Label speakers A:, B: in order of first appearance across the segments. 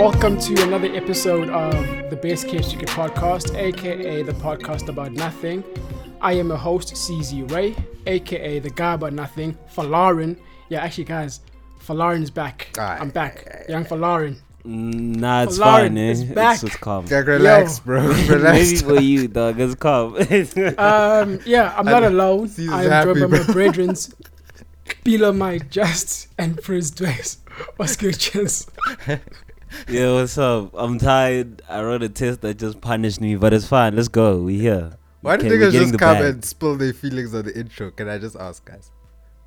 A: welcome to another episode of the Best Case You Secret podcast, aka the podcast about nothing. I am a host, CZ Ray, aka the guy about nothing, Falarin. Yeah, actually, guys, Falarin's back. I'm back. Young Falarin.
B: Nah, it's
A: Lauren
B: fine, eh?
A: is back.
B: It's, it's calm.
C: Jack, relax,
A: Yo.
C: bro.
B: Maybe
C: Relax.
B: for you, dog. It's calm.
A: Um, yeah, I'm not alone.
C: Caesar's
A: I am joined by my
C: bro.
A: brethrens, Bila My Just and Frizz Dwes. What's good, chance?
B: yeah, what's up? I'm tired. I wrote a test that just punished me, but it's fine. Let's go. We here.
C: Why do
B: Okay, we're
C: niggas just come
B: bag.
C: and spill their feelings on the intro? Can I just ask, guys?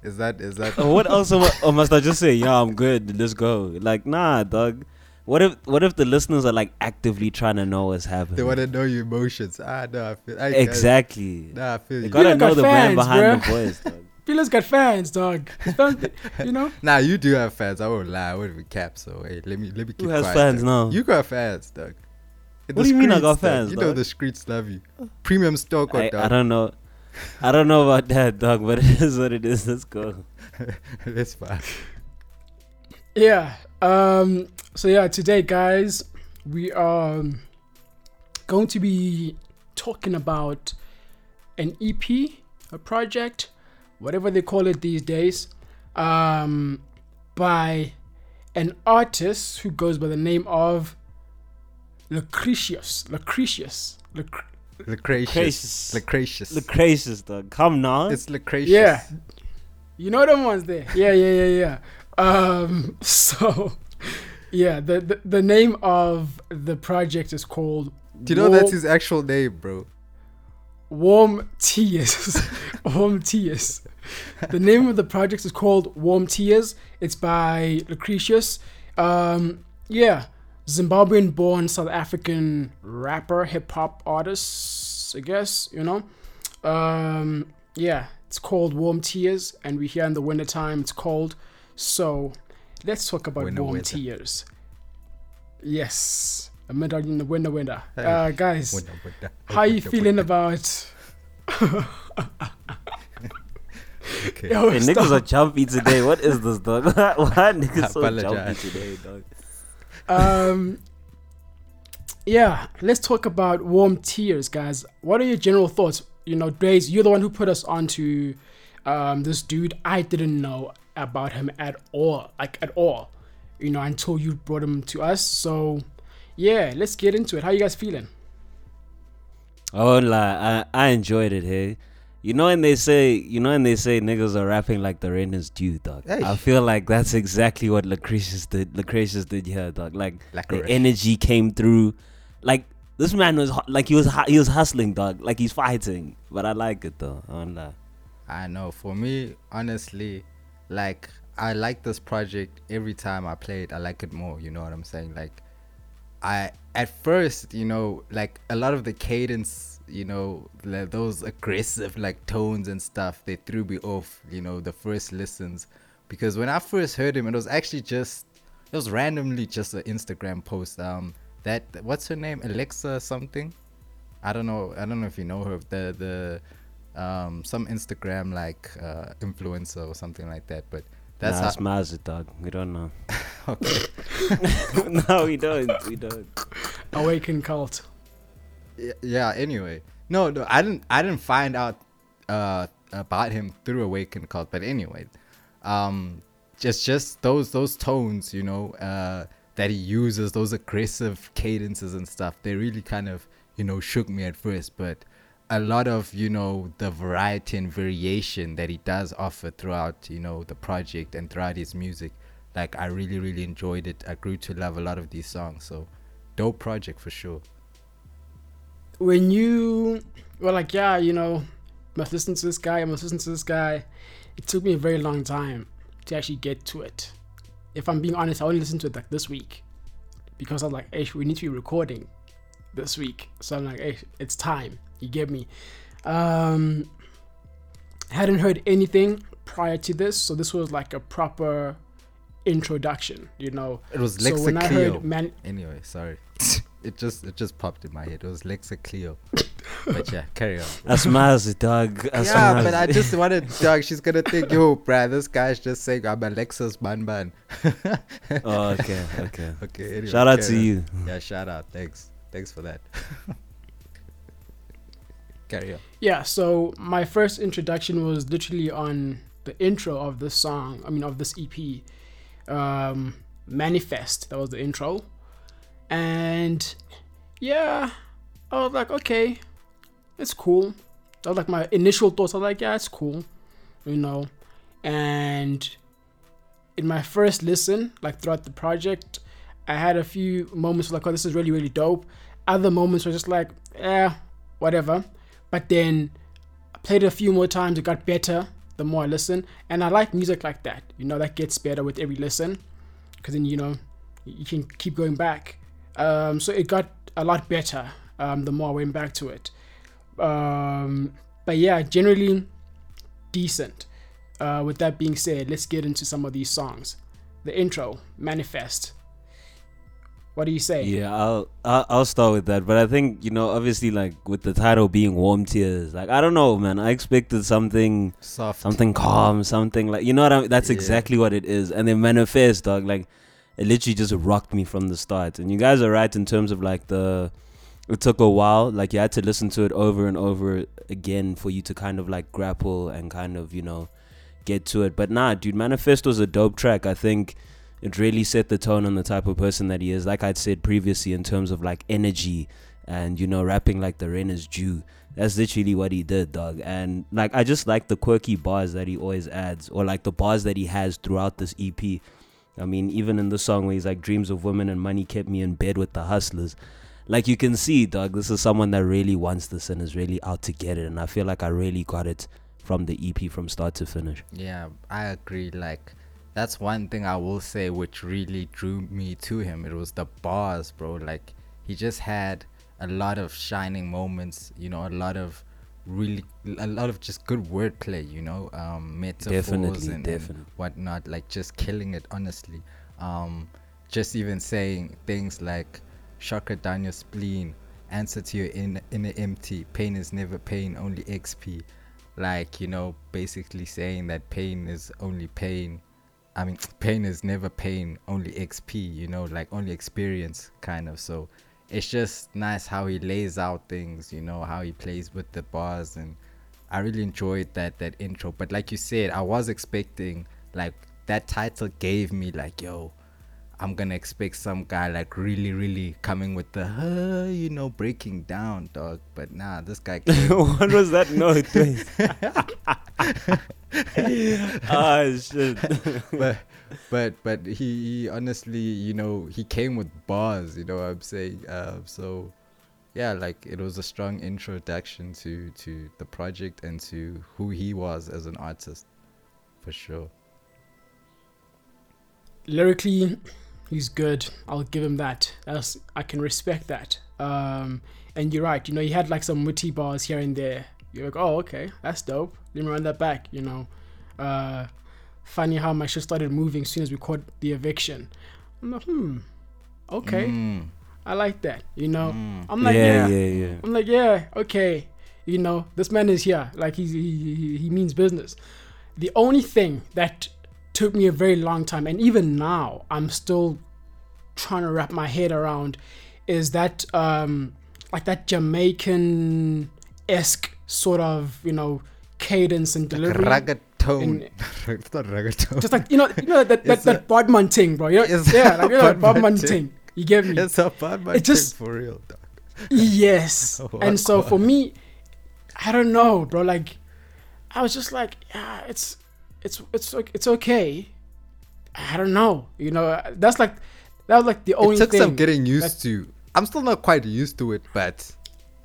C: Is that is that?
B: Uh, what else? Am I, or must I just say, yeah, I'm good. Let's go. Like, nah, dog. What if what if the listeners are like actively trying to know what's happening?
C: they want to know your emotions. Ah, no, I feel I guess-
B: exactly.
C: Nah, I feel
B: They
C: you.
B: gotta
A: You
B: know the brand
A: fans,
B: behind
A: bruh.
B: the voice. Dog.
A: Bila's got fans, dog. Fans- you know?
C: Nah, you do have fans. I won't lie. I wouldn't be cap. So hey, let me let me keep
B: Who has
C: quiet,
B: fans
C: dog.
B: now?
C: You got fans, dog. In
B: What
C: the
B: do you mean I
C: streets,
B: got
C: dog.
B: fans,
C: You know the streets love you. Premium stock,
B: I,
C: dog.
B: I don't know. I don't know about that, dog, but it is what it is. Let's go.
C: That's fine.
A: Yeah. Um. So yeah, today, guys, we are um, going to be talking about an EP, a project, whatever they call it these days, um, by an artist who goes by the name of Lucretius. Lucretius. Lucre-
C: Lucretius.
B: Lucretius.
C: Lucretius.
B: Lucretius, dog. Come now.
C: It's Lucretius.
A: Yeah. You know them ones there. Yeah, yeah, yeah, yeah. Um so yeah, the, the the name of the project is called
C: Do you know that's his actual name, bro?
A: Warm Tears. Warm Tears. The name of the project is called Warm Tears. It's by Lucretius. Um, yeah, Zimbabwean born South African rapper, hip hop artist, I guess, you know. Um, yeah, it's called Warm Tears, and we're here in the wintertime. It's cold. So let's talk about
C: Winter
A: Warm. Tears. Yes, a winter in the winter winter.
C: Hey.
A: Uh, guys,
C: Winner, winner.
A: how you
C: Winner,
A: feeling about?
C: Okay.
A: Yo,
B: Hey,
A: stop.
B: niggas are jumpy today. What is this, dog? Why niggas so jumpy today, dog?
A: um yeah let's talk about warm tears guys what are your general thoughts you know Draze, you're the one who put us onto um this dude i didn't know about him at all like at all you know until you brought him to us so yeah let's get into it how you guys feeling
B: I won't lie. I, I enjoyed it, hey. You know when they say, you know when they say niggas are rapping like the rain is due, dog.
C: Hey.
B: I feel like that's exactly what Lucretius did. Lucretius did here, dog. Like the energy came through. Like this man was like he was he was hustling, dog. Like he's fighting. But I like it though. I.
C: I know. For me, honestly, like I like this project every time I play it. I like it more. You know what I'm saying? Like, I at first, you know, like a lot of the cadence, you know, like those aggressive like tones and stuff, they threw me off. You know, the first listens, because when I first heard him, it was actually just it was randomly just an Instagram post. Um, that what's her name? Alexa something. I don't know. I don't know if you know her. The the um some Instagram like uh influencer or something like that. But that's
B: nah,
C: how.
B: it's Mazda, dog. We don't know.
C: okay.
B: no, we don't. We don't.
A: awaken cult
C: Y- yeah. Anyway, no, no. I didn't. I didn't find out uh about him through Awaken Cult. But anyway, um, just just those those tones, you know, uh, that he uses, those aggressive cadences and stuff. They really kind of you know shook me at first, but. A lot of you know the variety and variation that he does offer throughout you know the project and throughout his music, like I really really enjoyed it. I grew to love a lot of these songs. So, dope project for sure.
A: When you were like, yeah, you know, must listen to this guy, I must listen to this guy, it took me a very long time to actually get to it. If I'm being honest, I only listened to it like this week because I'm like, hey, we need to be recording this week. So I'm like, hey, it's time. You get me? Um, hadn't heard anything prior to this, so this was like a proper introduction, you know.
C: It was
A: So
C: Lexa
A: when I heard man,
C: Anyway, sorry. it just it just popped in my head. It was Lexa Clio. But yeah, carry on.
B: Asmaz, dog.
C: Yeah, but I just wanted, dog. She's gonna think, yo, bruh, this guy's just saying I'm Alexis man man.
B: oh, okay, okay.
C: Okay. Anyway,
B: Shout out to
C: on.
B: you.
C: Yeah, shout out. Thanks. Thanks for that. carry on.
A: Yeah, so my first introduction was literally on the intro of this song. I mean, of this EP, um, Manifest. That was the intro, and yeah, I was like, okay, it's cool. That was like my initial thoughts. I was like, yeah, it's cool, you know, and in my first listen, like throughout the project, I had a few moments like, oh, this is really, really dope. Other moments were just like, eh, whatever. But then I played it a few more times, it got better the more I listen. And I like music like that. You know, that gets better with every listen. Because then, you know, you can keep going back. Um, so it got a lot better um, the more I went back to it. Um, but yeah, generally decent. Uh, with that being said, let's get into some of these songs. The intro, Manifest. What do you say?
B: Yeah, I'll, I'll I'll start with that. But I think you know, obviously, like with the title being "Warm Tears," like I don't know, man. I expected something,
C: Soft.
B: something calm, something like you know what I mean. That's
C: Yeah.
B: exactly what it is. And then manifest, dog. Like it literally just rocked me from the start. And you guys are right in terms of like the. It took a while. Like you had to listen to it over and over again for you to kind of like grapple and kind of you know get to it. But nah, dude, Manifest was a dope track. I think it really set the tone on the type of person that he is. Like I'd said previously, in terms of like energy and you know rapping like the rain is due. That's literally what he did, dog. And like I just like the quirky bars that he always adds, or like the bars that he has throughout this EP. I mean, even in the song where he's like, "Dreams of women and money kept me in bed with the hustlers." Like you can see, dog. This is someone that really wants this and is really out to get it. And I feel like I really got it from the EP from start to finish.
C: Yeah, I agree. Like, that's one thing I will say which really drew me to him. It was the bars, bro. Like, he just had a lot of shining moments. You know, a lot of really, a lot of just good wordplay. You know, um, metaphors
B: Definitely,
C: and, and whatnot. Like, just killing it. Honestly, um, just even saying things like "Shaka down your spleen." Answer to your in inner empty. Pain is never pain, only XP like you know basically saying that pain is only pain i mean pain is never pain only xp you know like only experience kind of so it's just nice how he lays out things you know how he plays with the bars and i really enjoyed that that intro but like you said i was expecting like that title gave me like yo i'm gonna expect some guy like really really coming with the uh, you know breaking down dog but nah this guy
B: what was that note? ah shit.
C: but but but he, he honestly you know he came with bars you know what i'm saying? Uh, so yeah like it was a strong introduction to to the project and to who he was as an artist for sure.
A: Lyrically he's good. I'll give him that. That's i can respect that. Um and you're right you know he had like some witty bars here and there. You're like oh okay that's dope. Let me run that back you know? Uh funny how my shit started moving as soon as we caught the eviction. I'm like hmm okay.
C: Mm,
A: i like that you know?
C: Mm.
A: i'm like
B: yeah,
A: yeah,
B: yeah, yeah.
A: i'm like yeah okay. You know this man is here. Like he's, he, he he means business. The only thing that took me a very long time and even now i'm still trying to wrap my head around is that um like that jamaican esque sort of you know cadence and
C: like
A: delivery
C: reggaeton
A: in-
C: it's not reggaeton
A: just like you know you know that that,
C: It's
A: that bodman thing bro you know,
C: It's
A: yeah like you know that bodman
C: Bodman
A: thing. you get me
C: it's a bad man
A: It just-
C: thing for real dog.
A: Yes.
C: Oh,
A: and so for me, I don't know, bro. Like, I was just like, yeah, it's, it's, it's, it's okay. I don't know. You know, that's like, that was like the only thing
C: it took some getting used to i'm still not quite used to it but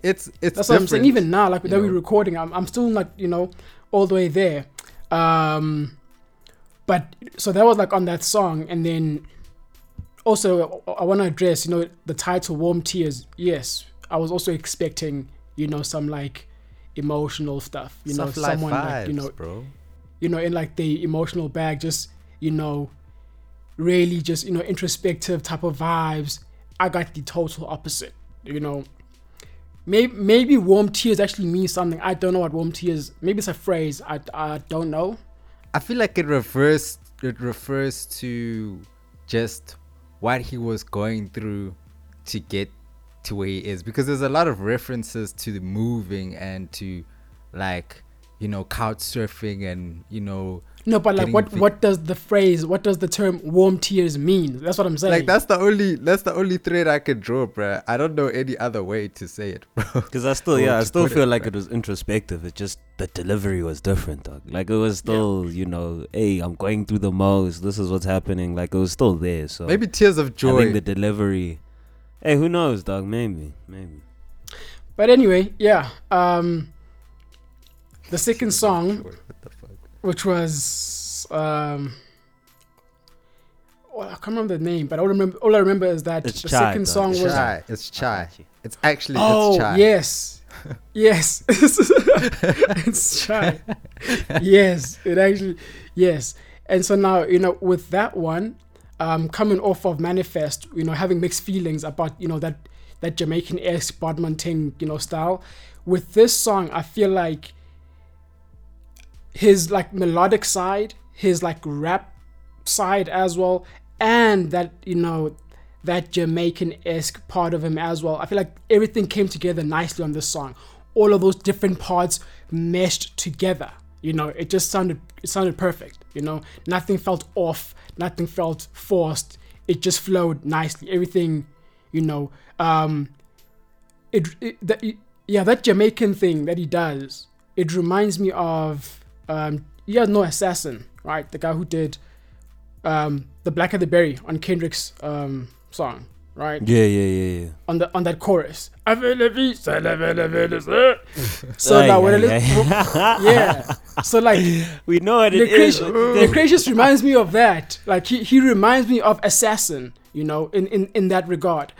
C: it's it's
A: that's what I'm saying. Even now, like that we're recording, I'm, I'm still not, you know, all the way there. Um, but so that was like on that song, and then also I want to address, you know, the title "Warm Tears." Yes, I was also expecting, you know, some like emotional stuff. You know,
C: Soft
A: someone like you know,
C: bro
A: you know, in like the emotional bag, just you know, really just you know introspective type of vibes. I got the total opposite. You know, maybe maybe warm tears actually means something. I don't know what warm tears. Maybe it's a phrase. I I don't know.
C: I feel like it refers it refers to just what he was going through to get to where he is because there's a lot of references to the moving and to like you know couch surfing and you know
A: No, but like what
C: the-
A: what does the phrase? What does the term warm tears mean? That's what I'm saying.
C: like that's the only that's the only thread I could draw, bro. I don't know any other way to say it, bro.
B: Because I still, yeah, I still
C: put it,
B: feel like
C: right.
B: it was introspective. It just the delivery was different, dog. Like it was still, you know, hey, I'm going through the most. This is what's happening. Like it was still there. So
C: Maybe tears of joy.
B: I
C: joy.
B: think the delivery. Hey, who knows, dog? Maybe, maybe.
A: But anyway, yeah. Um, the second song,
C: What the fuck?
A: Which was um, well, I can't remember the name, but all I remember all I remember is that
B: It's
A: the
B: Chai,
A: second
B: dog.
A: song
B: It's
A: was
C: Chai. It's chai. It's actually
A: oh
C: it's chai.
A: yes, yes, it's chai. yes, it actually yes. And so now you know with that one, um, coming off of Manifest, you know, having mixed feelings about you know that that Jamaican esque Bodman Ting you know style. With this song, I feel like his like melodic side, his like rap side as well, and that you know that Jamaican esque part of him as well. I feel like everything came together nicely on this song. All of those different parts meshed together. You know, it just sounded it sounded perfect. You know, nothing felt off, nothing felt forced. It just flowed nicely. Everything, you know, um, it, it that yeah that Jamaican thing that he does. It reminds me of um, you guys know Assassin, right? The guy who did um, the Blacker the Berry on Kendrick's um, song, right?
B: Yeah, yeah, yeah, yeah.
A: On the on that chorus. So now when I listen, yeah. So like
B: we know what it is.
A: Lucretius, Lucretius reminds me of that. Like he, he reminds me of Assassin, you know, in, in, in that regard.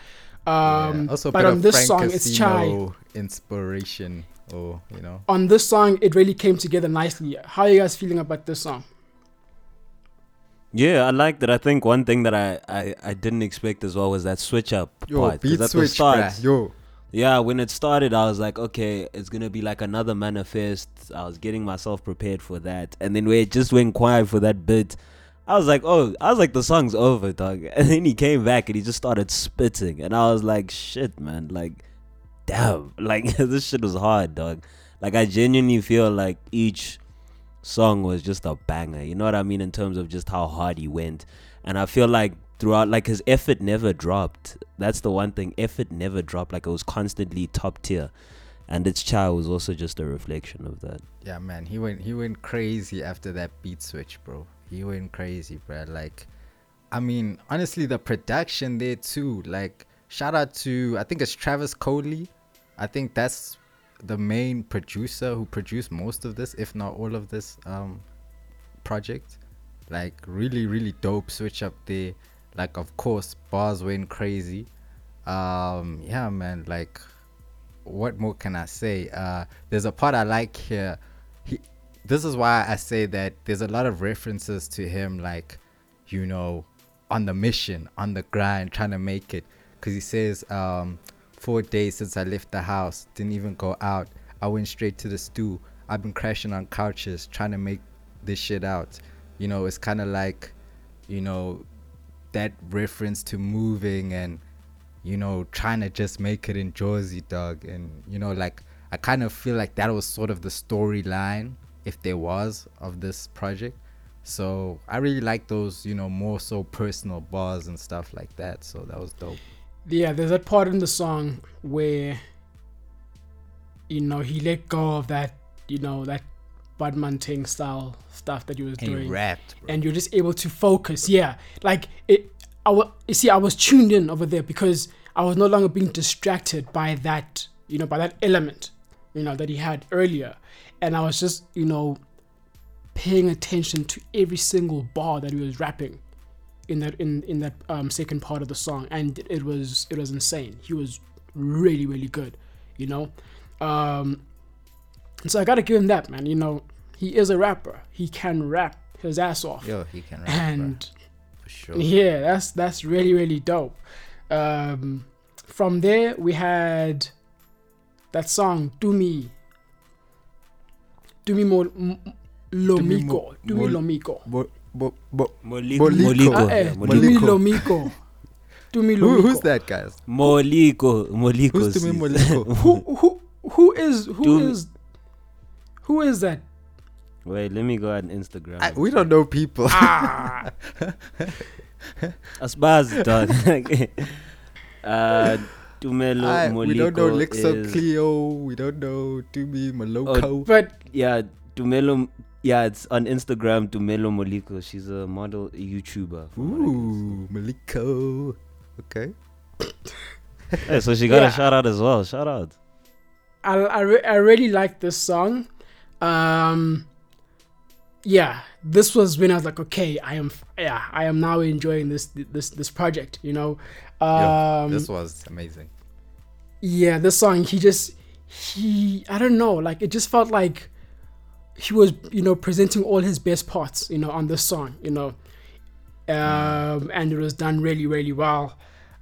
A: Um,
C: Yeah, Also, a
A: but on
C: of
A: this
C: Frank
A: song, it's Chai.
C: Inspiration, or you know.
A: On this song, it really came together nicely. How are you guys feeling about this song?
B: Yeah, I like that. I think one thing that I, I, I didn't expect as well was that switch up
C: Yo,
B: part. 'cause
C: beat
B: at the
C: switch,
B: start,
C: bruh. Yo,
B: Yeah, when it started, I was like, okay, it's gonna be like another manifest. I was getting myself prepared for that, and then when it just went quiet for that bit, I was like, oh, I was like, the song's over, dog. And then he came back and he just started spitting, and I was like, shit, man, like, damn, like this shit was hard, dog. Like I genuinely feel like each song was just a banger. You know what I mean in terms of just how hard he went, and I feel like throughout like his effort never dropped that's the one thing effort never dropped like it was constantly top tier and its child was also just a reflection of that
C: yeah, man, he went he went crazy after that beat switch, bro. He went crazy, bro. Like, I mean, honestly, the production there too. Like, shout out to I think it's Travis Coley. I think that's the main producer who produced most of this, if not all of this um project. Like, really, really dope switch up there. Like, of course, bars went crazy. Um, yeah, man. Like, what more can I say? Uh, there's a part I like here. He, this is why I say that there's a lot of references to him, like, you know, on the mission, on the grind, trying to make it. Cause he says, um, four days since I left the house, didn't even go out. I went straight to the stew. I've been crashing on couches, trying to make this shit out. You know, it's kind of like, you know, that reference to moving and you know, trying to just make it in Jozi, dog. And, you know, like, I kind of feel like that was sort of the storyline, if there was, of this project. So I really like those, you know, more so personal bars and stuff like that. So that was dope.
A: Yeah, there's that part in the song where, you know, he let go of that, you know, that Budman Ting style stuff that he was
C: And he
A: doing.
C: rapped, bro.
A: and you're just able to focus. Yeah, like it. I wa- you see, I was tuned in over there because I was no longer being distracted by that, you know, by that element, you know, that he had earlier, and I was just, you know, paying attention to every single bar that he was rapping in that in in that um, second part of the song, and it was it was insane. He was really really good, you know. Um, so I gotta give him that, man. You know, he is a rapper. He can rap his ass off
C: Yo, he can rap,
A: and
C: for sure.
A: yeah, that's that's really really dope. Um, from there we had that song "Do Me." Do me more.
C: Mo-
A: Do me lomiko.
C: Bo, bo, bo.
B: Moliko.
C: Moliko.
B: Moliko.
A: Ah, eh,
B: yeah, Moliko.
A: lomiko. Do me
C: Who, who's that, guys?
B: Moliko. Moliko.
C: Who's to me. Moliko?
A: Who who who is who
B: Do-
A: is who is that?
B: Wait, let me go on Instagram.
C: I, we don't know people.
A: Ah,
B: Asbaz, dog. uh, Tumelo
C: I-
B: Moliko
C: we don't know Lixo
B: is,
C: Cleo. We don't know Tumi Maloko.
A: but
B: Yeah, Tumelo. Yeah, it's on Instagram. to Melo Moliko. She's a model, YouTuber. from what I can
C: Ooh, Maliko. Okay.
B: Hey, so she got
A: Yeah.
B: a shout out as well. Shout out.
A: I I, re- I really like this song. Um, yeah, this was when I was like, okay, I am yeah, I am now enjoying this this this project. You know,
C: Yeah,
A: um,
C: this was amazing.
A: yeah, this song he just he I don't know, like it just felt like he was you know presenting all his best parts you know on this song you know um and it was done really really well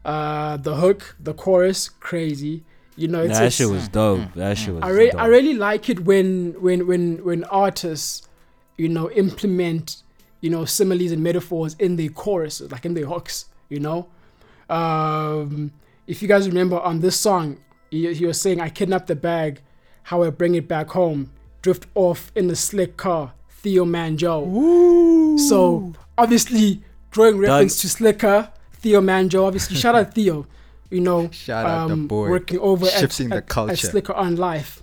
A: uh the hook the chorus crazy you know it's,
B: that
A: it's-
B: shit was dope. That shit was.
A: I, re-
B: dope.
A: I really like it when when when when artists you know implement you know similes and metaphors in their choruses like in their hooks you know um if you guys remember on this song he, he was saying i kidnapped the bag how i bring it back home drift off in the slick car theo manjo so obviously drawing reference to Slikour theo manjo obviously shout out theo you know
C: Shout out the
A: um,
C: boy.
A: working over
C: Shifting
A: at,
C: the
A: at,
C: culture.
A: at Slikour on Life.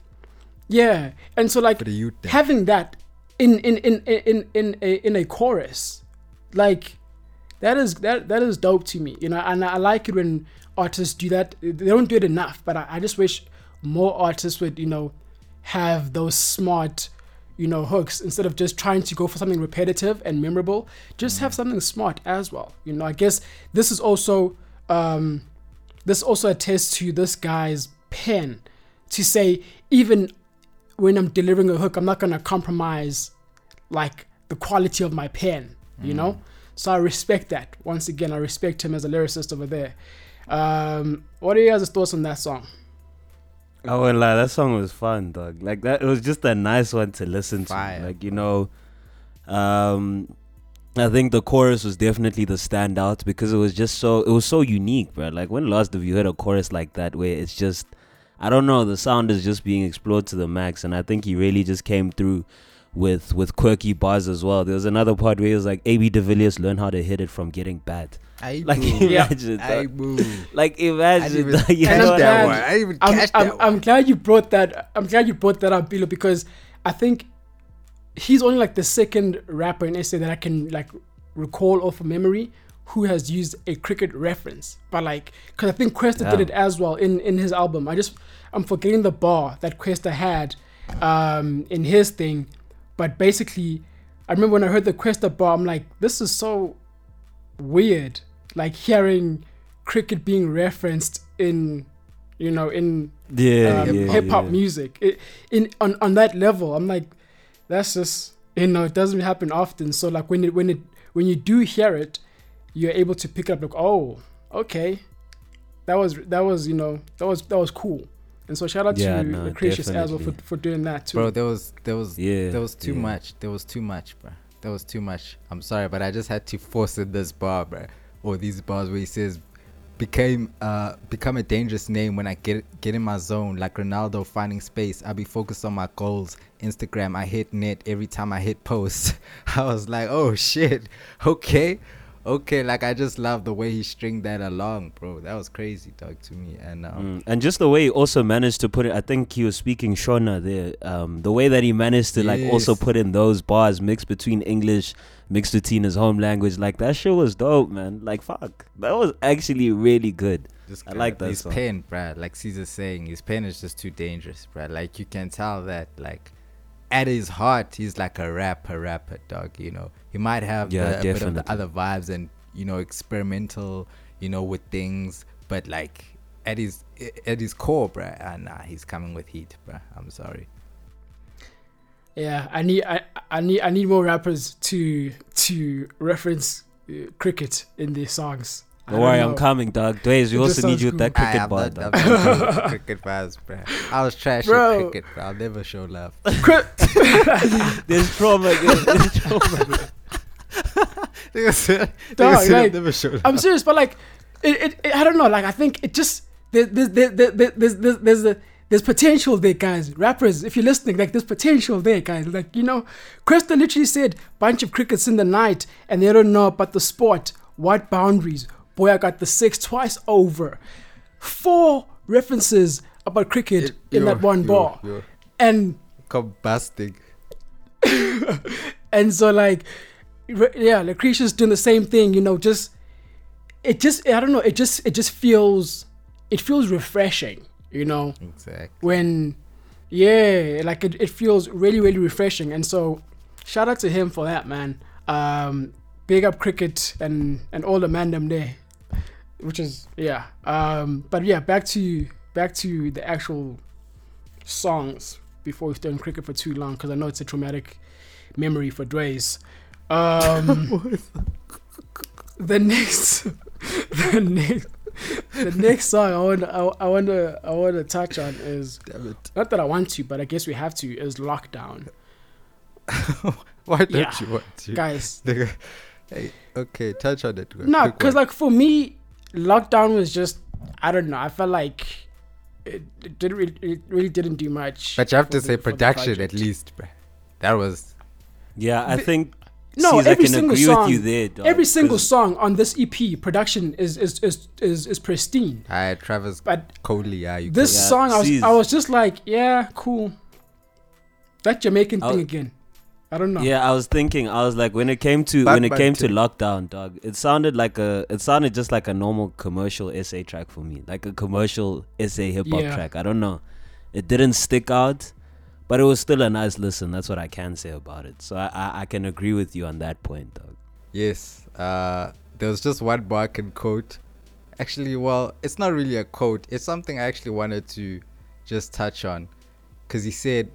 A: Yeah, and so like
C: For the youth. then.
A: having that in in in in in a, in a chorus, like that is that that is dope to me, you know. And I like it when artists do that. They don't do it enough, but I, I just wish more artists would you know have those smart you know hooks instead of just trying to go for something repetitive and memorable just have something smart as well you know i guess this is also um this also attests to this guy's pen to say even when I'm delivering a hook, I'm not gonna compromise like the quality of my pen, you know. So I respect that. Once again, I respect him as a lyricist over there. Um, what are your guys' thoughts on that song?
B: I won't lie, that song was fun, dog. Like that, it was just a nice one to listen
C: Fire.
B: to. Like you know, um, I think the chorus was definitely the standout because it was just so it was so unique, bro. Like when last have you heard a chorus like that where it's just, I don't know, the sound is just being explored to the max, and I think he really just came through with with quirky bars as well. There was another part where he was like, "AB de Villiers learn how to hit it from getting bad."
C: I
B: Like
C: boo.
B: imagine,
C: I
B: dog.
C: boo.
B: like
C: I didn't
B: imagine,
C: even
B: you
A: And
B: know
A: I'm
B: what
C: catch
B: I
C: that
A: glad-
C: one. I didn't even
A: I'm,
C: catch
A: I'm,
C: that
A: I'm
C: one.
A: glad you brought that. I'm glad you brought that up, Bilo, because I think he's only like the second rapper in SA that I can like recall off of memory who has used a cricket reference. But like, because I think Kwesta did it as well in in his album. I just I'm forgetting the bar that Kwesta had um, in his thing, but basically, I remember when I heard the Kwesta bar, I'm like, this is so weird. Like hearing cricket being referenced in, you know, in
B: Yeah,
A: um,
B: yeah,
A: hip hop
B: yeah.
A: music. It, in on on that level, I'm like, that's just you know, it doesn't happen often. So like when it when it when you do hear it, you're able to pick up like, oh, okay, that was that was you know that was that was cool. And so shout out
B: Yeah,
A: to
B: no,
A: Lucretius as well for, for doing that too.
C: Bro, there was there was
B: Yeah,
C: there was too
B: yeah.
C: much. There was too much, bro. There was too much. I'm sorry, but I just had to force it this bar, bro. Or these bars where he says became uh become a dangerous name when I get get in my zone like Ronaldo finding space. I be focused on my goals. Instagram, I hit net every time I hit post. I was like, oh shit, okay, okay. Like I just love the way he stringed that along, bro. That was crazy, dog, to me. And um,
B: Mm. And just the way he also managed to put it, I think he was speaking Shona there. Um, the way that he managed to like also put in those bars mixed between English, mixed with Tina's home language, like that shit was dope, man. Like fuck, that was actually really good.
C: This
B: I like that
C: His
B: song.
C: pen, bruh, like Caesar's saying, his pen is just too dangerous, bruh. Like you can tell that, like, at his heart, he's like a rapper, rapper, dog. You know, he might have
B: Yeah,
C: the, a bit of the other vibes and you know experimental, you know, with things, but like at his at his core, bruh, ah, nah, he's coming with heat, bruh. I'm sorry.
A: Yeah, I need I, I need I need more rappers to to reference uh, cricket in their songs. I
B: Don't
A: don't
B: worry, I'm coming, dog. Dways, we also need
A: sounds
B: you with that cricket
C: I'm
B: bar, dog.
C: I'm cricket vibes, bro. I was trash
A: Bro.
C: at cricket, bro. I'll never show love.
A: Cri-
B: There's trauma again. There's trauma.
A: Dog,
C: I'll
A: like,
C: never show love.
A: I'm serious, but like, it, it, it, I don't know. Like, I think it just there, there, there, there, there, there's there's there's a, there's potential there, guys. Rappers, if you're listening, like, there's potential there, guys. Like, you know, Kwesta literally said, "Bunch of crickets in the night, and they don't know about the sport. What boundaries? Boy, I got the six twice over. Four references about cricket in that one bar,
C: You're
A: and
C: combusting.
A: and so like yeah lucretia's doing the same thing you know just it just i don't know it just it just feels it feels refreshing you know?
C: Exactly.
A: when yeah like it, it feels really really refreshing. And so shout out to him for that man. Um big up cricket and and all the mandem there which is yeah. Um but yeah back to back to the actual songs before we stay on cricket for too long because i know it's a traumatic memory for Dre's. Um, the next, the next, the next song I want, I, I want to, I want to touch on is
C: Damn it.
A: not that I want to, but I guess we have to. Is Lockdown,
C: Why don't
A: Yeah.
C: you want to?
A: guys?
C: Hey, okay, touch on it.
A: No, because like for me, Lockdown was just, I don't know. I felt like it, it didn't really, it really didn't do much.
C: But you have to
A: the-
C: say production at least, bro. That was
B: Yeah, I think.
A: No,
B: Caesar
A: every
B: can
A: single
B: agree
A: song,
B: with you there, dog,
A: every single song on this EP production is is is is, is pristine.
C: I Travis
A: But
C: Coley. Yeah, you
A: this
B: Yeah,
A: song, I was
B: Caesar.
A: I was just like, yeah, cool. That Jamaican
B: I'll-
A: thing again. I don't know.
B: Yeah, I was thinking. I was like, when it came to
C: Bad
B: when it
C: man
B: came to lockdown, dog. It sounded like a. It sounded just like a normal commercial SA track for me, like a commercial SA hip hop
A: Yeah.
B: track. I don't know. It didn't stick out, but it was still a nice listen. That's what I can say about it. So I I, I can agree with you on that point, dog.
C: Yes. Uh, there was just one bar I can quote. Actually, well, it's not really a quote. It's something I actually wanted to just touch on. Because he said,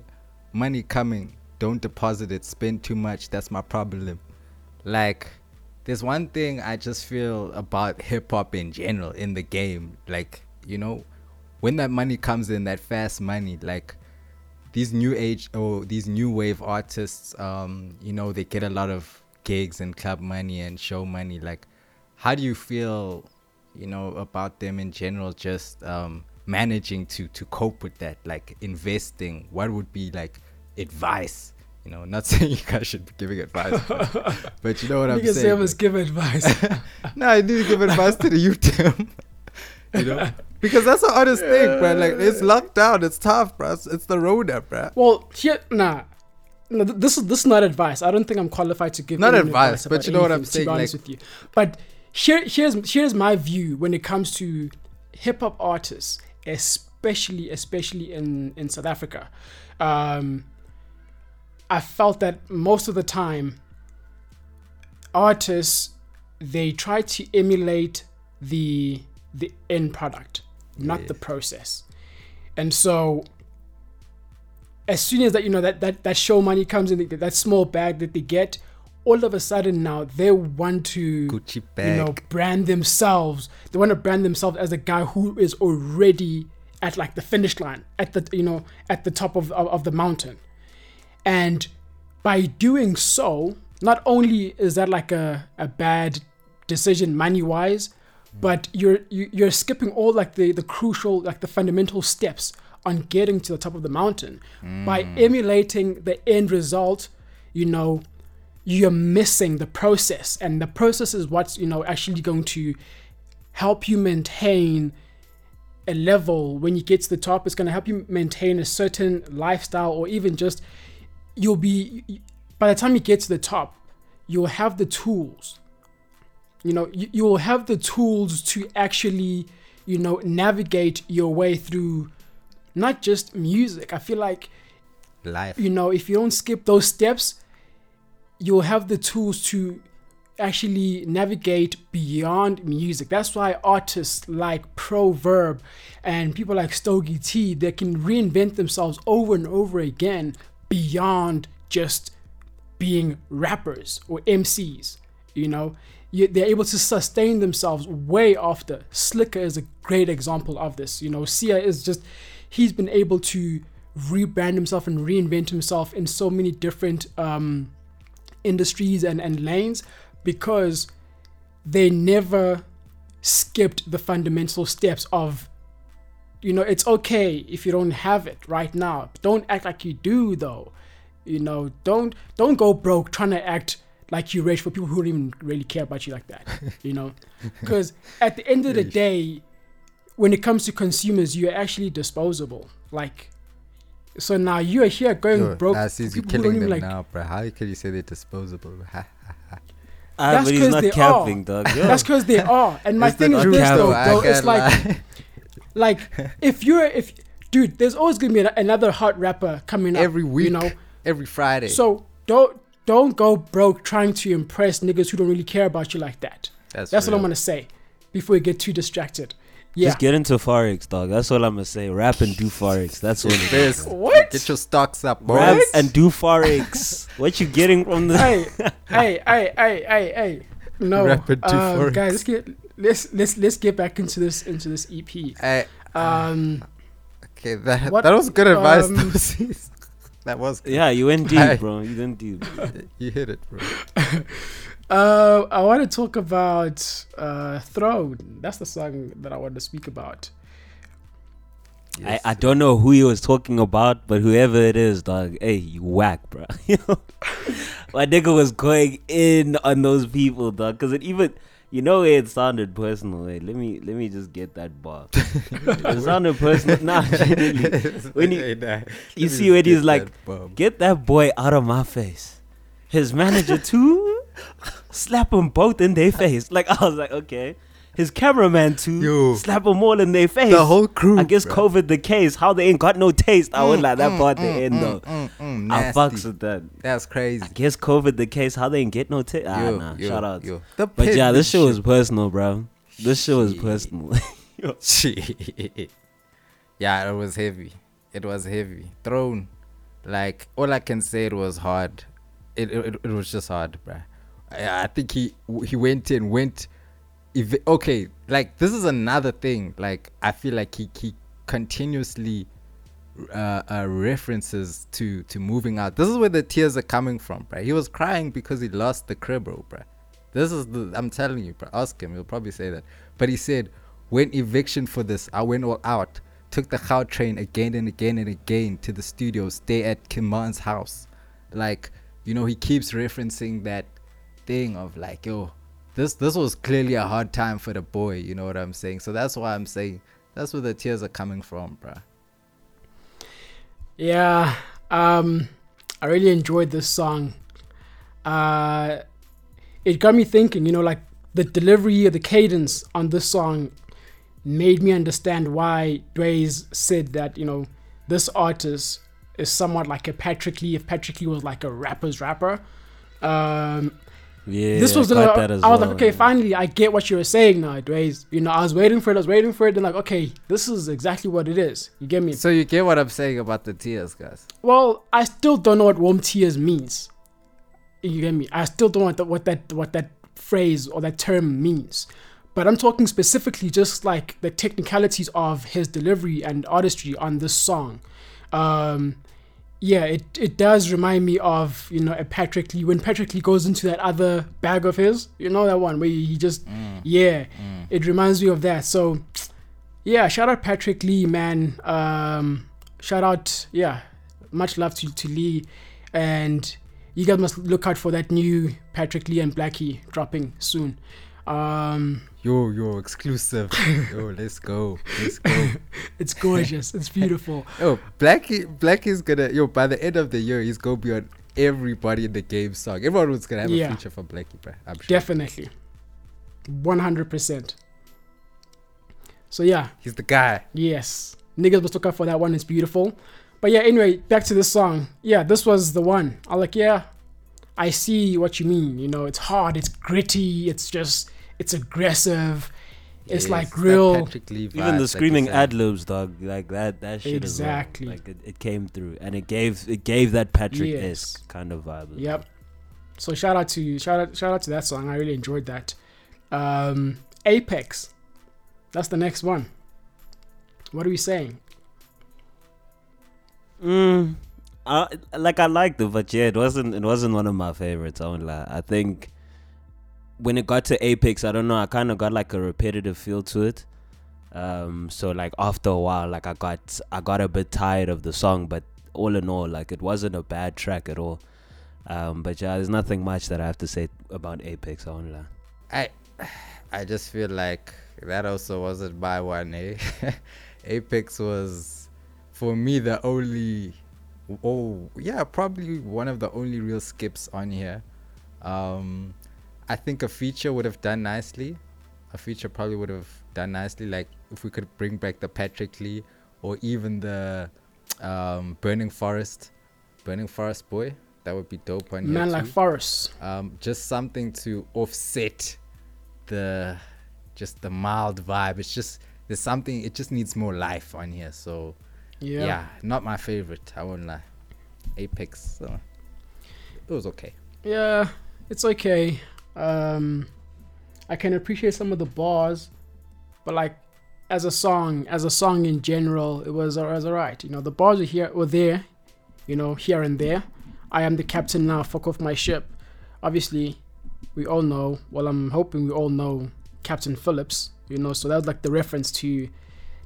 C: money coming, don't deposit it, spend too much, that's my problem. Like, there's one thing I just feel about hip hop in general in the game. Like, you know, when that money comes in, that fast money, like, these new age or these new wave artists, um, you know, they get a lot of gigs and club money and show money. Like, how do you feel, you know, about them in general? Just um, managing to to cope with that, like investing. What would be like advice? You know, not saying you guys should be giving advice, but, but you know what I'm
A: Niggas say I
C: saying.
A: must give advice.
C: no, I do give advice to the youth, Tim. you know, because that's an honest thing, bro. Like it's locked down, it's tough, bro. It's, it's the road up, bro.
A: well, here, nah. No, th- this is this is not advice. I don't think I'm qualified to give
C: Not
A: anyone
C: advice, but
A: about
C: you know what I'm
A: anything,
C: saying,
A: To be honest
C: like-
A: with you, but here here's here's my view when it comes to hip hop artists, especially especially in in South Africa. Um, I felt that most of the time, artists they try to emulate the the end product, not the process, and so as soon as that you know that that, that show money comes in that small bag that they get all of a sudden now they want to
C: Gucci
A: you know brand themselves. They want to brand themselves as a guy who is already at like the finish line at the you know at the top of, of, of the mountain. And by doing so not only is that like a, a bad decision money wise but you're you, you're skipping all like the the crucial like the fundamental steps on getting to the top of the mountain. By hmm. emulating the end result you know you're missing the process. And the process is what's you know actually going to help you maintain a level. When you get to the top it's going to help you maintain a certain lifestyle or even just you'll be by the time you get to the top you'll have the tools you know you, you will have the tools to actually you know navigate your way through not just music. I feel like
C: Life.
A: you know if you don't skip those steps you'll have the tools to actually navigate beyond music. That's why artists like proverb and people like stogie t they can reinvent themselves over and over again beyond just being rappers or mcs you know they're able to sustain themselves way after. Slikour is a great example of this. You know, Sia is just he's been able to rebrand himself and reinvent himself in so many different um, industries and, and lanes because they never skipped the fundamental steps of you know it's okay if you don't have it right now don't act like you do though you know don't don't go broke trying to act like you rich for people who don't even really care about you like that you know because at the end of the day when it comes to consumers you're actually disposable like so now you're here going
C: Yo,
A: broke
C: nah,
A: for
C: you're
A: people who don't
C: killing them
A: like
C: now, bro. How can you say they're disposable? Ha,
B: Ah,
A: That's
B: but he's
A: 'cause
B: not
A: they
B: capping,
A: are.
B: dog.
A: That's because they are and my
C: It's
A: thing is this though
C: though,
A: bro it's like
C: lie.
A: like if you're if dude there's always gonna be another hot rapper coming up
C: every week,
A: you know
C: every Friday.
A: so don't don't go broke trying to impress niggas who don't really care about you like that
C: that's
A: that's what i'm gonna say before you get too distracted yeah
B: Just get into forex, dog. That's all I'm gonna say. Rap and do forex. That's what it is,
A: what
C: Get your stocks up, boys.
B: Rap and do forex. what you getting from the?
A: hey hey hey hey hey hey no
C: Rap and do
A: um,
C: forex.
A: guys let's get let's let's let's get back into this into this ep um
C: okay, that
A: What,
C: that was good advice.
A: um,
C: though, sis. That was good.
B: Yeah, you went deep,
C: Aye.
B: bro. You went deep.
C: You hit it, bro.
A: Uh, I want to talk about uh, Throne. That's the song that I want to speak about.
C: Yes.
B: I, I don't know who he was talking about, but whoever it is, dog, hey, you whack, bro. My nigga was going in on those people, dog, because it even, you know, it sounded personal. Wait, let me let me just get that bar. it sounded personal. Nah. When you-
C: Hey, nah,
B: you see when he's like,
C: that.
B: Get that boy out of my face. His manager too. Slap them both in their face. Like I was like, okay. His cameraman too.
C: Yo.
B: Slap them all in their face.
C: the whole crew.
B: I guess
C: bro.
B: COVID the case. How they ain't got no taste. I would
C: Mm,
B: like that
C: mm,
B: part at the
C: mm,
B: end
C: mm,
B: though.
C: mm, mm,
B: I fucks with that.
C: That's crazy.
B: I guess COVID the case. How they ain't get no taste. Ah, nah.
C: yo,
B: Shout out.
C: yo. The
B: But yeah, this shit was personal, bro. This shit was personal.
C: Shit. yeah, it was heavy. It was heavy. Throne. Like all I can say, it was hard. It it, it was just hard, bro. I, I think he he went in went. If, okay, like this is another thing. Like I feel like he he continuously uh, uh, references to to moving out. This is where the tears are coming from, bruh. He was crying because he lost the crib, bro, bruh. This is the I'm telling you, bro. Ask him, he'll probably say that. But he said, when eviction for this, I went all out. Took the Gautrain again and again and again to the studio, stay at Kiman's house. Like, you know, he keeps referencing that thing of like, yo, this this was clearly a hard time for the boy, you know what I'm saying? So that's why I'm saying that's where the tears are coming from, bruh.
A: Yeah, um, I really enjoyed this song. Uh, it got me thinking, you know, like the delivery or the cadence on this song made me understand why Dre's said that, you know, this artist is somewhat like a PatricKxxLee if PatricKxxLee was like a rapper's rapper. Um,
B: yeah,
A: this was
B: I
A: the,
B: got that as
A: I was
B: well,
A: like, okay,
B: yeah.
A: finally, I get what you were saying now, Dwayne. You know, I was waiting for it, I was waiting for it, then like, okay, this is exactly what it is. You get me?
C: So you get what I'm saying about the tears, guys.
A: Well, I still don't know what warm tears means. You get me? I still don't know what, that what that what that phrase or that term means. But I'm talking specifically just like the technicalities of his delivery and artistry on this song. Um, yeah, it, it does remind me of, you know, a PatricKxxLee. When PatricKxxLee goes into that other bag of his, you know, that one where he just, yeah, it reminds me of that. So, yeah, shout out PatricKxxLee, man. Um, shout out, yeah, much love to, to Lee. And you guys must look out for that new PatricKxxLee and Blxckie dropping soon. Um,
C: Yo, yo, exclusive. yo, let's go. Let's go.
A: it's gorgeous. it's beautiful.
C: oh, Blxckie, Blxckie's gonna yo. By the end of the year, he's gonna be on everybody in the game song. Everyone was gonna have
A: Yeah.
C: a feature for Blxckie, bro. I'm sure.
A: Definitely. 100%. So, yeah,
C: He's the guy.
A: Yes. Niggas must look out for that one. It's beautiful. But yeah, anyway, back to this song. Yeah, this was the one. I'm like, yeah, I see what you mean. You know, it's hard, it's gritty, it's just, it's aggressive. It's
C: Yes,
A: like
C: that
A: real.
B: Even the screaming
C: you
B: ad libs, dog, like that, that shit
A: Exactly.
B: as well. Like it, it came through, and it gave it gave that Patrick
A: Yes.
B: kind of vibe. as
A: Yep. So shout out to shout out shout out to that song. I really enjoyed that. Um, Apex. That's the next one. What are we saying?
B: Mm, I, like I liked it, but yeah, it wasn't. It wasn't one of my favorites. I won't lie. I think when it got to Apex, I don't know. I kind of got like a repetitive feel to it. Um, so like after a while, like I got I got a bit tired of the song, but all in all, like it wasn't a bad track at all. Um, but yeah, there's nothing much that I have to say about Apex. I.
C: I I just feel like that also wasn't my one, eh? Apex was for me the only oh yeah, probably one of the only real skips on here. Um I think a feature would have done nicely. A feature probably would have done nicely, like if we could bring back the PatricKxxLee or even the um, Burning Forest, Burning Forest boy. That would be dope on
A: Man like
C: too.
A: Forest.
C: um, just something to offset the just the mild vibe. It's just there's something. It just needs more life on here. So
A: Yeah.
C: yeah, not my favorite. I won't lie. Apex. So it was okay.
A: Yeah, it's okay. Um, I can appreciate some of the bars, but like as a song, as a song in general, it was, it was alright. You know, the bars were here, were there, you know, here and there. I am the captain now. Fuck off my ship. Obviously, we all know. Well, I'm hoping we all know Captain Phillips. You know, so that was like the reference to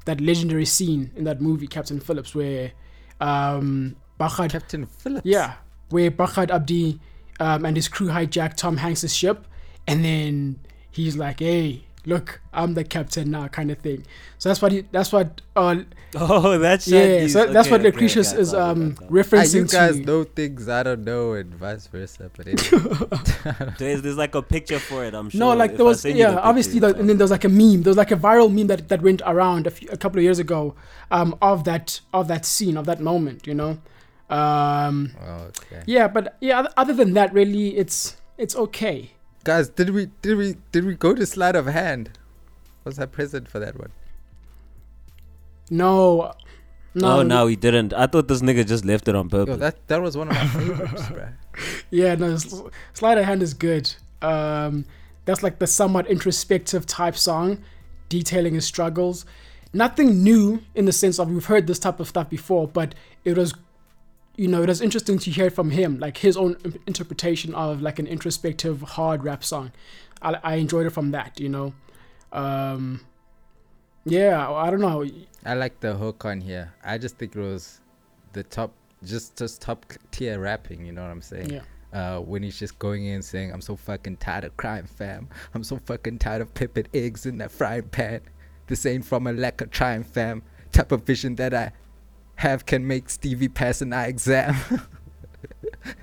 A: that legendary scene in that movie, Captain Phillips, where um, Barkhad
C: Captain Phillips.
A: yeah, where Barkhad Abdi um, and his crew hijacked Tom Hanks' ship, and then he's like, "Hey, look, I'm the captain now," kind of thing. So that's what he. That's what. Uh,
B: Oh, that's
A: yeah. So that's what Lucretius is um
C: Ah,
A: referencing
C: you guys
A: to.
C: know things I don't know and vice versa. But anyway.
B: There's, there's like a picture for it. I'm sure.
A: no, like there was yeah,
B: the
A: obviously, the, and then there was like a meme. There was like a viral meme that, that went around a, few, a couple of years ago, um, of that of that scene of that moment. You know, um,
C: oh, okay.
A: yeah, but yeah. Other than that, really, it's it's okay.
C: Guys, did we did we did we go to sleight of hand? Was I present for that one?
A: No, no,
B: oh no, he didn't. I thought this nigga just left it on purpose.
C: Yo, that that was one of my favorites, bro.
A: Yeah, no, sl- Sleight of Hand is good. Um, that's like the somewhat introspective type song, detailing his struggles. Nothing new in the sense of we've heard this type of stuff before, but it was, you know, it was interesting to hear from him, like his own interpretation of like an introspective hard rap song. I, I enjoyed it from that, you know. Um, yeah, I don't know.
C: I like the hook on here. I just think it was the top, just just top tier rapping. You know what I'm saying?
A: Yeah.
C: Uh, when he's just going in saying, "I'm so fucking tired of crime, fam. I'm so fucking tired of pippin eggs in that frying pan. This ain't from a lack of trying, fam. Type of vision that I have can make Stevie pass an eye exam."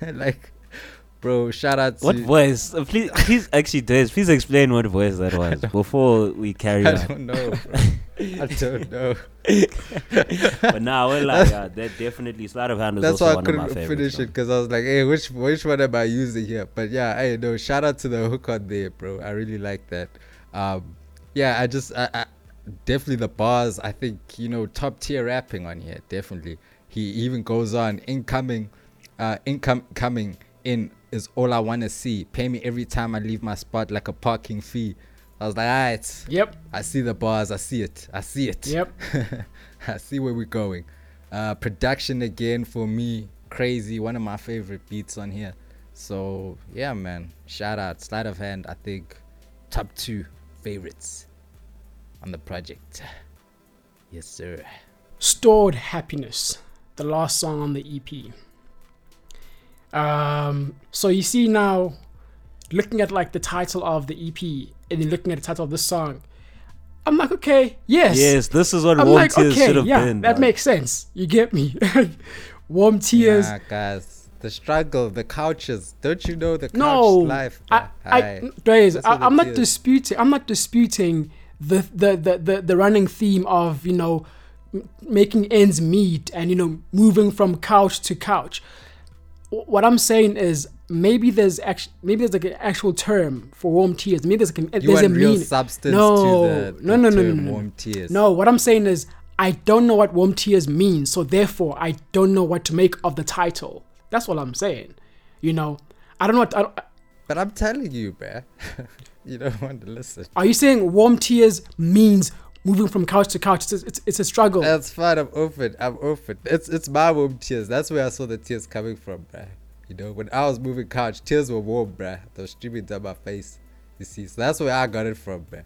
C: like, bro, shout out to
B: What voice? Uh, Please, please, actually, Des, please explain what voice that was before we carry
C: I
B: on.
C: don't know. I don't know.
B: but nah, well, like, yeah, that definitely Sleight of Hand is
C: That's
B: also
C: why I
B: one of my
C: couldn't
B: favorites.
C: finish it because I was like, hey, which which one am I using here? But yeah, hey, no, shout out to the hook on there, bro. I really like that. Um, yeah, I just, I, I definitely the bars. I think you know top tier rapping on here. Definitely, he even goes on incoming, uh, income coming in is all I wanna see. Pay me every time I leave my spot like a parking fee. I was like, alright,
A: Yep,
C: I see the bars. I see it. I see it.
A: yep.
C: I see where we're going. Uh, production again for me, crazy. One of my favorite beats on here. So yeah, man. Shout out, sleight of hand. I think top two favorites on the project. Yes, sir.
A: Stored Happiness, the last song on the EP. Um, so you see now, looking at like the title of the EP and then looking at the title of this song, I'm like, okay, yes.
B: Yes, this is what
A: I'm
B: Warm
A: like,
B: Tears
A: okay,
B: should have
A: yeah,
B: been.
A: that
B: dog.
A: makes sense. You get me? Warm tears.
C: Nah, guys. The struggle, the couches. Don't you know the couch
A: no,
C: life?
A: I,
C: bruh?
A: I,
C: Aye.
A: I,
C: what
A: I'm not
C: is.
A: disputing. I'm not disputing the the, the the the running theme of you know making ends meet and you know moving from couch to couch. What I'm saying is maybe there's actually maybe there's like an actual term for warm tears. Maybe there's like a,
C: you
A: there's a
C: real
A: meaning.
C: substance
A: No,
C: to the, the
A: no, no, no,
C: term
A: no, no.
C: warm tears.
A: No, what I'm saying is I don't know what warm tears means, so therefore I don't know what to make of the title. That's what I'm saying. You know, I don't know. What, I don't,
C: But I'm telling you, bruh. you don't want to listen.
A: are you saying warm tears means moving from couch to couch? It's a, it's, it's a struggle.
C: That's fine. I'm open. I'm open. It's it's my warm tears. That's where I saw the tears coming from, bruh. You know, when I was moving couch, tears were warm, bruh. They were streaming down my face. You see, so that's where I got it from, bruh.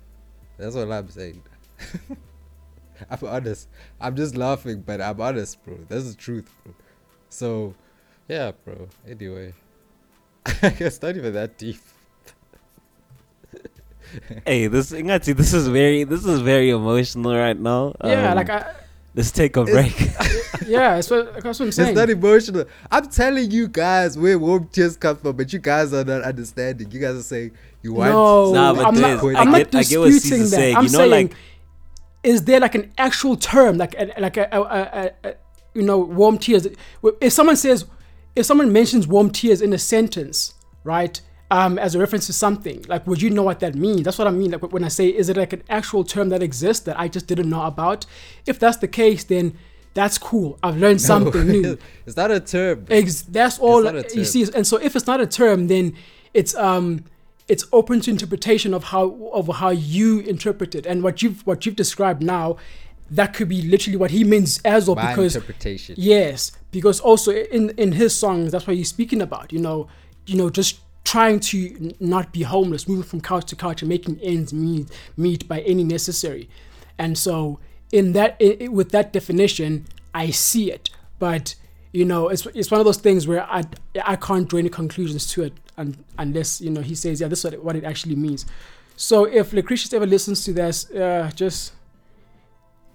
C: That's what I'm saying. I'm honest. I'm just laughing, but I'm honest, bro. That's the truth, bro. So, yeah, bro. Anyway, it's not even that deep.
B: Hey, this Ingati, this is very this is very emotional right now.
A: yeah,
B: Um,
A: like I,
B: let's take a break.
A: yeah, that's what, that's what I'm saying.
C: It's not emotional. I'm telling you guys where warm tears come from, but you guys are not understanding. You guys are saying you want.
A: no,
B: Nah, but
A: I'm not, I'm not
B: I get what C's
A: disputing
B: is
A: that.
B: saying.
A: I'm
B: You know,
A: saying,
B: like-
A: is there like an actual term, like a, like a, a, a, you know, warm tears? If someone says, if someone mentions warm tears in a sentence, right, um, as a reference to something, like, would you know what that means? That's what I mean. Like when I say, is it like an actual term that exists that I just didn't know about? If that's the case, then that's cool. I've learned something new.
C: Is that a term.
A: Ex- that's all
C: a
A: you see. And so if it's not a term, then it's um it's open to interpretation of how of how you interpret it. And what you've what you've described now, that could be literally what he means as well.
C: My
A: because
C: interpretation.
A: yes, because also in in his songs, that's what he's speaking about. You know, you know, just trying to not be homeless, moving from couch to couch, and making ends meet meet by any necessary. And so in that i i- with that definition, I see it, but you know, it's it's one of those things where I I can't draw any conclusions to it un, unless you know he says, yeah, this is what it, what it actually means. So if Lucretius ever listens to this, uh, just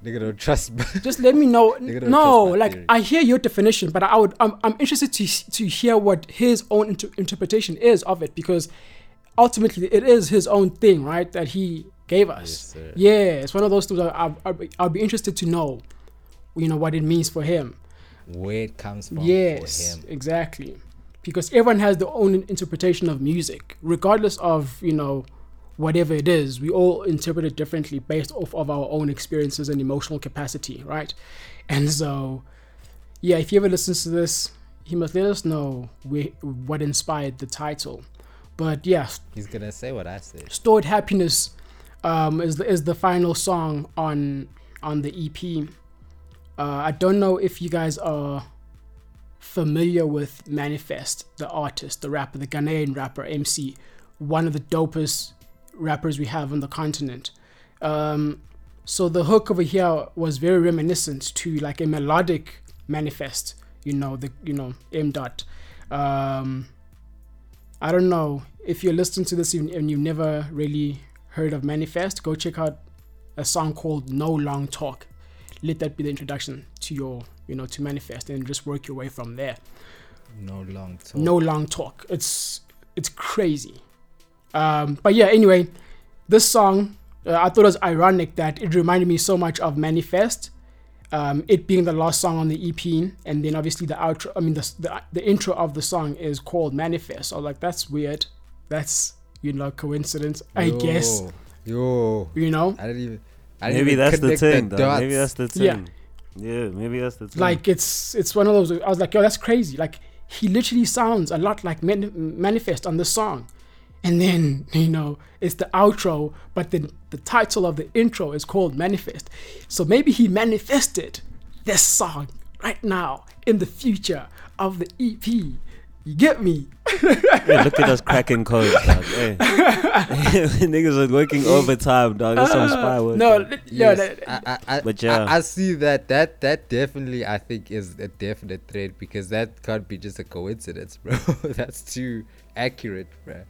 C: Nigga don't trust
A: just let me know. No, like
C: theory.
A: I hear your definition, but I would I'm, I'm interested to to hear what his own inter- interpretation is of it because ultimately it is his own thing, right? That he gave us.
C: Yes, sir.
A: yeah, it's one of those things. I, I'll, be, interested to know, you know, what it means for him.
C: Where it comes from
A: Yes,
C: for him.
A: exactly. Because everyone has their own interpretation of music, regardless of you know whatever it is. We all interpret it differently based off of our own experiences and emotional capacity, right? And so, yeah, if he ever listens to this, he must let us know where, what inspired the title. But yeah,
C: He's gonna say what I said.
A: Stored Happiness um, is the is the final song on on the EP. Uh, I don't know if you guys are familiar with Manifest, the artist, the rapper, the Ghanaian rapper MC, one of the dopest rappers we have on the continent. Um, so the hook over here was very reminiscent to like a melodic Manifest. You know the you know M dot. Um, I don't know if you're listening to this and and you've never really heard of Manifest. Go check out a song called No Long Talk. Let that be the introduction to your, you know, to Manifest, and just work your way from there.
C: No long talk.
A: No long talk. It's it's crazy. Um, but yeah, anyway, this song uh, I thought it was ironic that it reminded me so much of Manifest. Um, it being the last song on the EP, and then obviously the outro. I mean, the, the the intro of the song is called Manifest. So I was like, that's weird. That's you know coincidence, I guess.
C: Yo,
A: You know,
C: I didn't even. I didn't
B: maybe
C: even
B: that's the
C: connect
B: thing, though. Maybe that's the thing. Yeah, maybe that's the thing.
A: like it's it's one of those. I was like, yo, that's crazy. Like he literally sounds a lot like Man- Manifest on this song, and then you know it's the outro, but then the title of the intro is called Manifest. So maybe he manifested this song right now in the future of the EP. You get me?
B: Hey, look at us cracking codes, dog. Hey. Niggas are working overtime, dog. That's some spy work.
A: no,
B: dog.
A: yeah,
C: Yes,
A: that-
C: I, I, I,
B: But yeah.
C: I, I see that. That that definitely, I think, is a definite thread because that can't be just a coincidence, bro. That's too accurate, bro.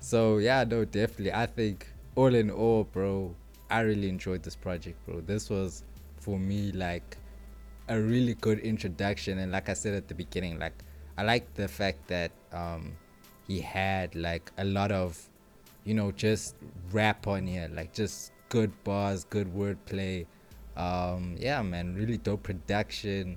C: So yeah, no, definitely. I think all in all, bro, I really enjoyed this project, bro. This was for me like a really good introduction, and like I said at the beginning, like I like the fact that um he had like a lot of you know just rap on here like just good bars good wordplay um yeah man really dope production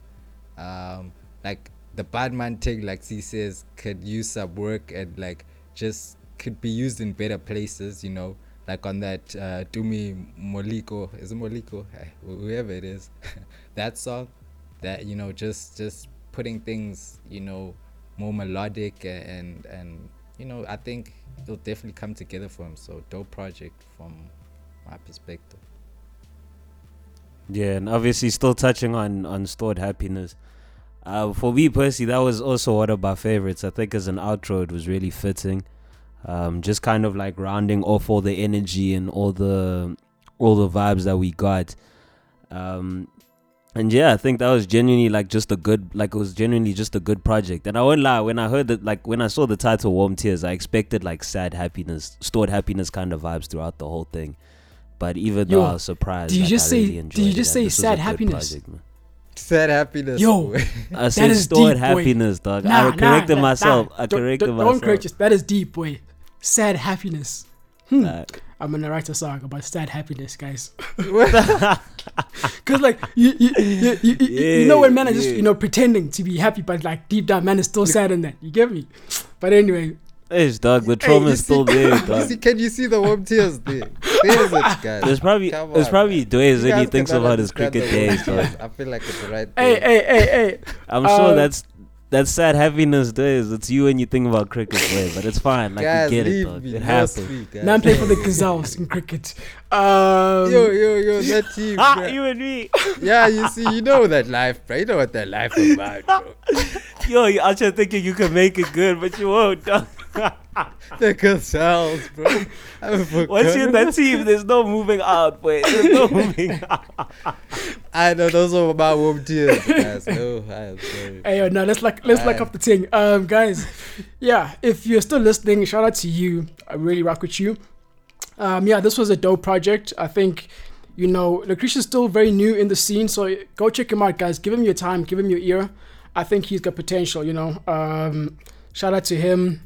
C: um like the badman thing like he says could use some work and like just could be used in better places you know like on that uh dumi moliko is it moliko Eh, whoever it is that song that you know just just putting things you know more melodic and and you know I think it'll definitely come together for him. So dope project from my perspective.
B: Yeah, and obviously still touching on on stored happiness. Uh, for me personally, that was also one of my favorites. I think as an outro, it was really fitting. Um, just kind of like rounding off all the energy and all the all the vibes that we got. Um, and yeah, I think that was genuinely like just a good, like it was genuinely just a good project. And I won't lie, when I heard that, like when I saw the title "Warm Tears," I expected like sad happiness, stored happiness kind of vibes throughout the whole thing. But even though
A: Yo,
B: I was surprised,
A: did you
B: like,
A: just
B: I
A: say-
B: really
A: did you
B: enjoyed
A: just
B: it,
A: say
B: this was a
A: sad
B: good
A: happiness?
B: project, man.
C: Sad happiness.
A: Yo.
B: I said stored
A: deep, boy.
B: happiness, dog.
A: Nah,
B: I corrected
A: nah,
B: myself.
A: nah.
B: I
A: Don't-
B: corrected
A: don't,
B: myself.
A: Don't correct yourself. That is deep, boy. Sad happiness. Hmm.
B: Nah.
A: I'm gonna write a song about sad happiness, guys. Cause like you, you, you, you, you, you know when men are just
B: Yeah,
A: you know pretending to be happy, but like deep down, man is still sad in that. You get me? But anyway,
B: It's dog. The trauma
C: you
B: is still
C: see-
B: there,
C: you
B: dog.
C: see- can you see the warm tears there? There's it, guys.
B: There's probably
C: Come
B: there's
C: on,
B: probably
C: man.
B: days when he thinks about his cricket days, dog.
C: I feel like it's right
A: hey,
C: there.
A: hey, hey, hey.
B: I'm
A: Uh,
B: sure that's that's sad happiness days. It's you when you think about cricket, boy. But it's fine. Like
C: guys,
B: we get it, dog. It happens.
A: Now I'm playing for the Gazelles in cricket. Um,
C: Yo, yo, yo, that team.
B: Ah,
C: bro.
B: you and me.
C: Yeah, you see, you know that life, bro. You know what that life is about, bro.
B: Yo, you out here thinking you can make it good, but you won't, dog.
C: the gazelles, bro. I
B: Once you're in that team, there's no moving out, boy. There's no moving out.
C: I know those are my warm tears, guys. No, I am sorry.
A: Hey, yo, no, let's like let's like
C: Aye.
A: up the thing, um, guys. Yeah, if you're still listening, shout out to you. I really rock with you. Um, yeah, this was a dope project. I think, you know, Lucretius still very new in the scene, so go check him out, guys. Give him your time, give him your ear. I think he's got potential. You know, um, shout out to him,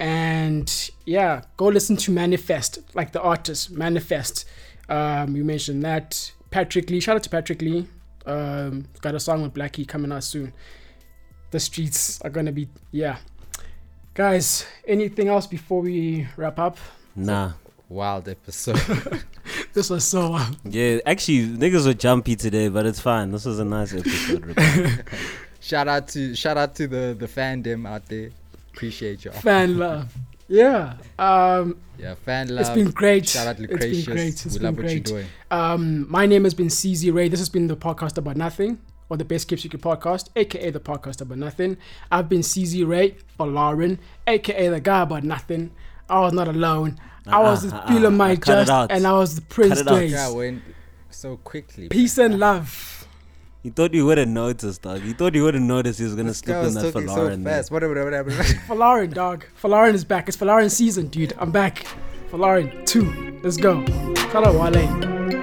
A: and yeah, go listen to Manifest, like the artist Manifest. Um, you mentioned that PatricKxxLee. Shout out to PatricKxxLee. Um, got a song with Blxckie coming out soon. The streets are gonna be yeah. Guys, anything else before we wrap up?
B: Nah.
C: Wild episode.
A: This was so uh,
B: Yeah, actually, niggas were jumpy today, but it's fine. This was a nice episode.
C: Shout out to shout out to the the fandom out there. Appreciate y'all.
A: fan love. Yeah. Um,
C: Yeah, fan love.
A: it's been great.
C: Shout out
A: It's
C: Lucretius.
A: been great. It's
C: we
A: been
C: love what you're
A: great.
C: doing.
A: Um, my name has been CZ Ray. This has been the podcast about nothing, or the best kept secret podcast, aka the podcast about nothing. I've been CZ Ray for Lauren, aka the guy about nothing. I was not alone. I was
B: Uh-uh,
A: the
B: uh-uh,
A: feeling my just, and I was the Prince
B: it out.
A: Days.
C: Yeah, went so quickly.
A: Peace and love.
B: You thought you wouldn't notice, dog. You thought you wouldn't notice he was gonna
C: This
B: slip
C: guy
B: in
C: was
B: that
C: talking so fast. Whatever, whatever, whatever.
A: For Lauren, dog. For Lauren is back. It's for Lauren season, dude. I'm back. For Lauren 2. Let's go. Shout out Wale.